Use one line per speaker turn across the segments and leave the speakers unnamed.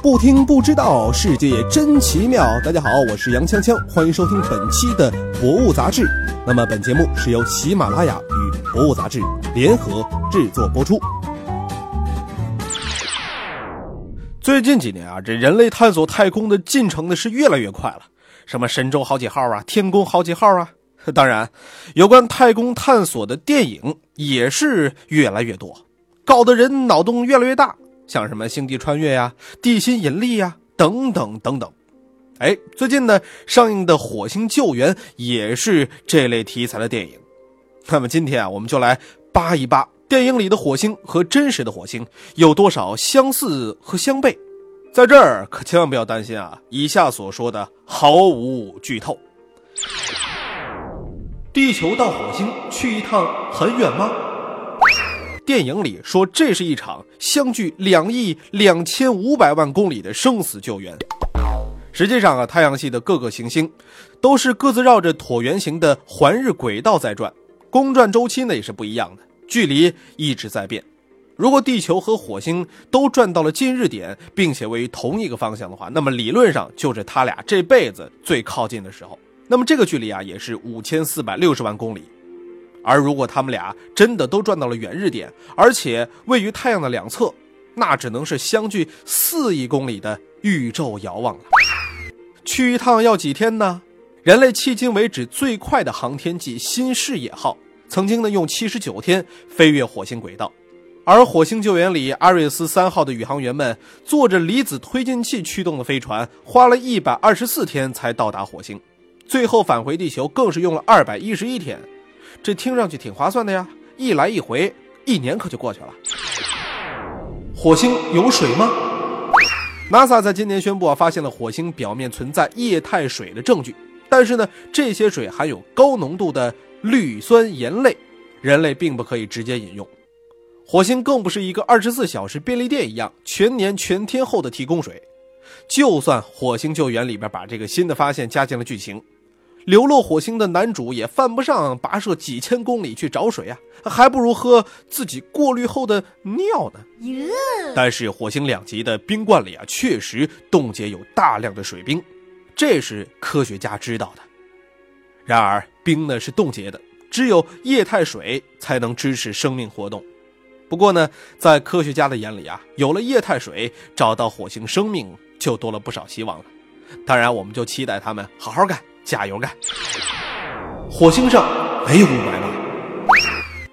不听不知道，世界真奇妙。大家好，我是杨锵锵，欢迎收听本期的《博物杂志》。那么，本节目是由喜马拉雅与《博物杂志》联合制作播出。最近几年啊，这人类探索太空的进程呢是越来越快了。什么神舟好几号啊，天宫好几号啊？当然，有关太空探索的电影也是越来越多，搞得人脑洞越来越大。像什么星际穿越呀、地心引力呀等等等等。哎，最近呢上映的《火星救援》也是这类题材的电影。那么今天啊，我们就来扒一扒电影里的火星和真实的火星有多少相似和相悖。在这儿可千万不要担心啊，以下所说的毫无剧透。地球到火星去一趟很远吗？电影里说这是一场相距两亿两千五百万公里的生死救援。实际上啊，太阳系的各个行星都是各自绕着椭圆形的环日轨道在转，公转周期呢也是不一样的，距离一直在变。如果地球和火星都转到了近日点，并且位于同一个方向的话，那么理论上就是他俩这辈子最靠近的时候。那么这个距离啊，也是五千四百六十万公里。而如果他们俩真的都转到了远日点，而且位于太阳的两侧，那只能是相距四亿公里的宇宙遥望了。去一趟要几天呢？人类迄今为止最快的航天器新视野号，曾经呢用七十九天飞越火星轨道。而火星救援里，阿瑞斯三号的宇航员们坐着离子推进器驱动的飞船，花了一百二十四天才到达火星，最后返回地球更是用了二百一十一天。这听上去挺划算的呀，一来一回，一年可就过去了。火星有水吗？NASA 在今年宣布啊，发现了火星表面存在液态水的证据，但是呢，这些水含有高浓度的氯酸盐类，人类并不可以直接饮用。火星更不是一个二十四小时便利店一样全年全天候的提供水。就算《火星救援》里边把这个新的发现加进了剧情，流落火星的男主也犯不上跋涉几千公里去找水啊，还不如喝自己过滤后的尿呢。但是火星两极的冰罐里啊，确实冻结有大量的水冰，这是科学家知道的。然而冰呢是冻结的，只有液态水才能支持生命活动。不过呢，在科学家的眼里啊，有了液态水，找到火星生命就多了不少希望了。当然，我们就期待他们好好干，加油干。火星上没有雾霾吗？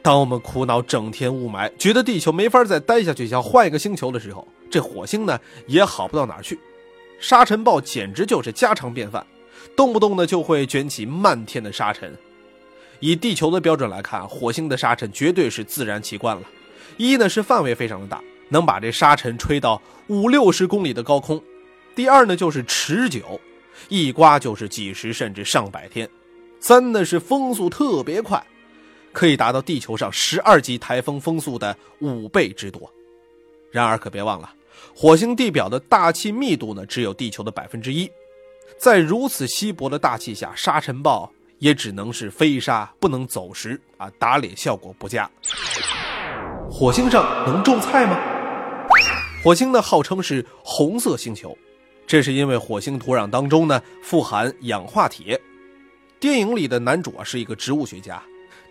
当我们苦恼整天雾霾，觉得地球没法再待下去，想换一个星球的时候，这火星呢也好不到哪儿去。沙尘暴简直就是家常便饭，动不动呢就会卷起漫天的沙尘。以地球的标准来看，火星的沙尘绝对是自然奇观了。一呢是范围非常的大，能把这沙尘吹到五六十公里的高空；第二呢就是持久，一刮就是几十甚至上百天；三呢是风速特别快，可以达到地球上十二级台风风速的五倍之多。然而可别忘了，火星地表的大气密度呢只有地球的百分之一，在如此稀薄的大气下，沙尘暴也只能是飞沙，不能走石啊，打脸效果不佳。火星上能种菜吗？火星呢号称是红色星球，这是因为火星土壤当中呢富含氧化铁。电影里的男主啊是一个植物学家，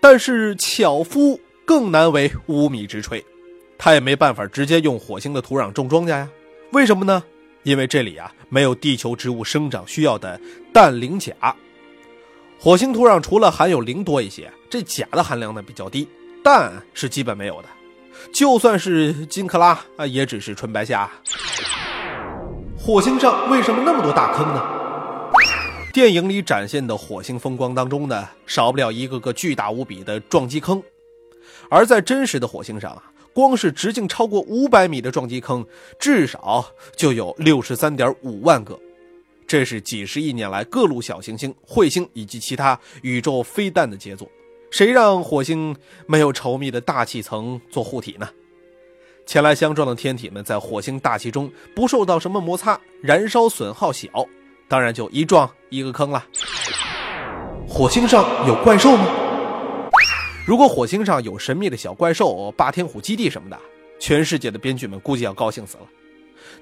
但是巧夫更难为无米之炊，他也没办法直接用火星的土壤种庄稼呀。为什么呢？因为这里啊没有地球植物生长需要的氮磷钾。火星土壤除了含有磷多一些，这钾的含量呢比较低，氮是基本没有的。就算是金克拉啊，也只是纯白虾。火星上为什么那么多大坑呢？电影里展现的火星风光当中呢，少不了一个个巨大无比的撞击坑。而在真实的火星上啊，光是直径超过五百米的撞击坑，至少就有六十三点五万个。这是几十亿年来各路小行星、彗星以及其他宇宙飞弹的杰作。谁让火星没有稠密的大气层做护体呢？前来相撞的天体们在火星大气中不受到什么摩擦，燃烧损耗小，当然就一撞一个坑了。火星上有怪兽吗？如果火星上有神秘的小怪兽、霸天虎基地什么的，全世界的编剧们估计要高兴死了。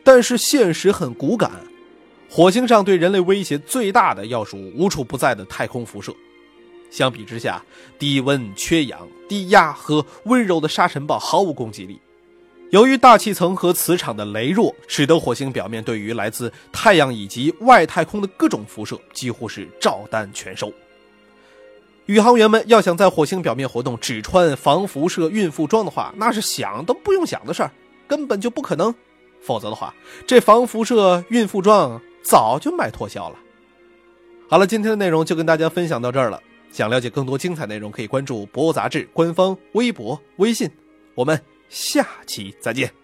但是现实很骨感，火星上对人类威胁最大的要数无处不在的太空辐射。相比之下，低温、缺氧、低压和温柔的沙尘暴毫无攻击力。由于大气层和磁场的羸弱，使得火星表面对于来自太阳以及外太空的各种辐射几乎是照单全收。宇航员们要想在火星表面活动，只穿防辐射孕妇装的话，那是想都不用想的事儿，根本就不可能。否则的话，这防辐射孕妇装早就卖脱销了。好了，今天的内容就跟大家分享到这儿了。想了解更多精彩内容，可以关注《博物杂志》官方微博、微信。我们下期再见。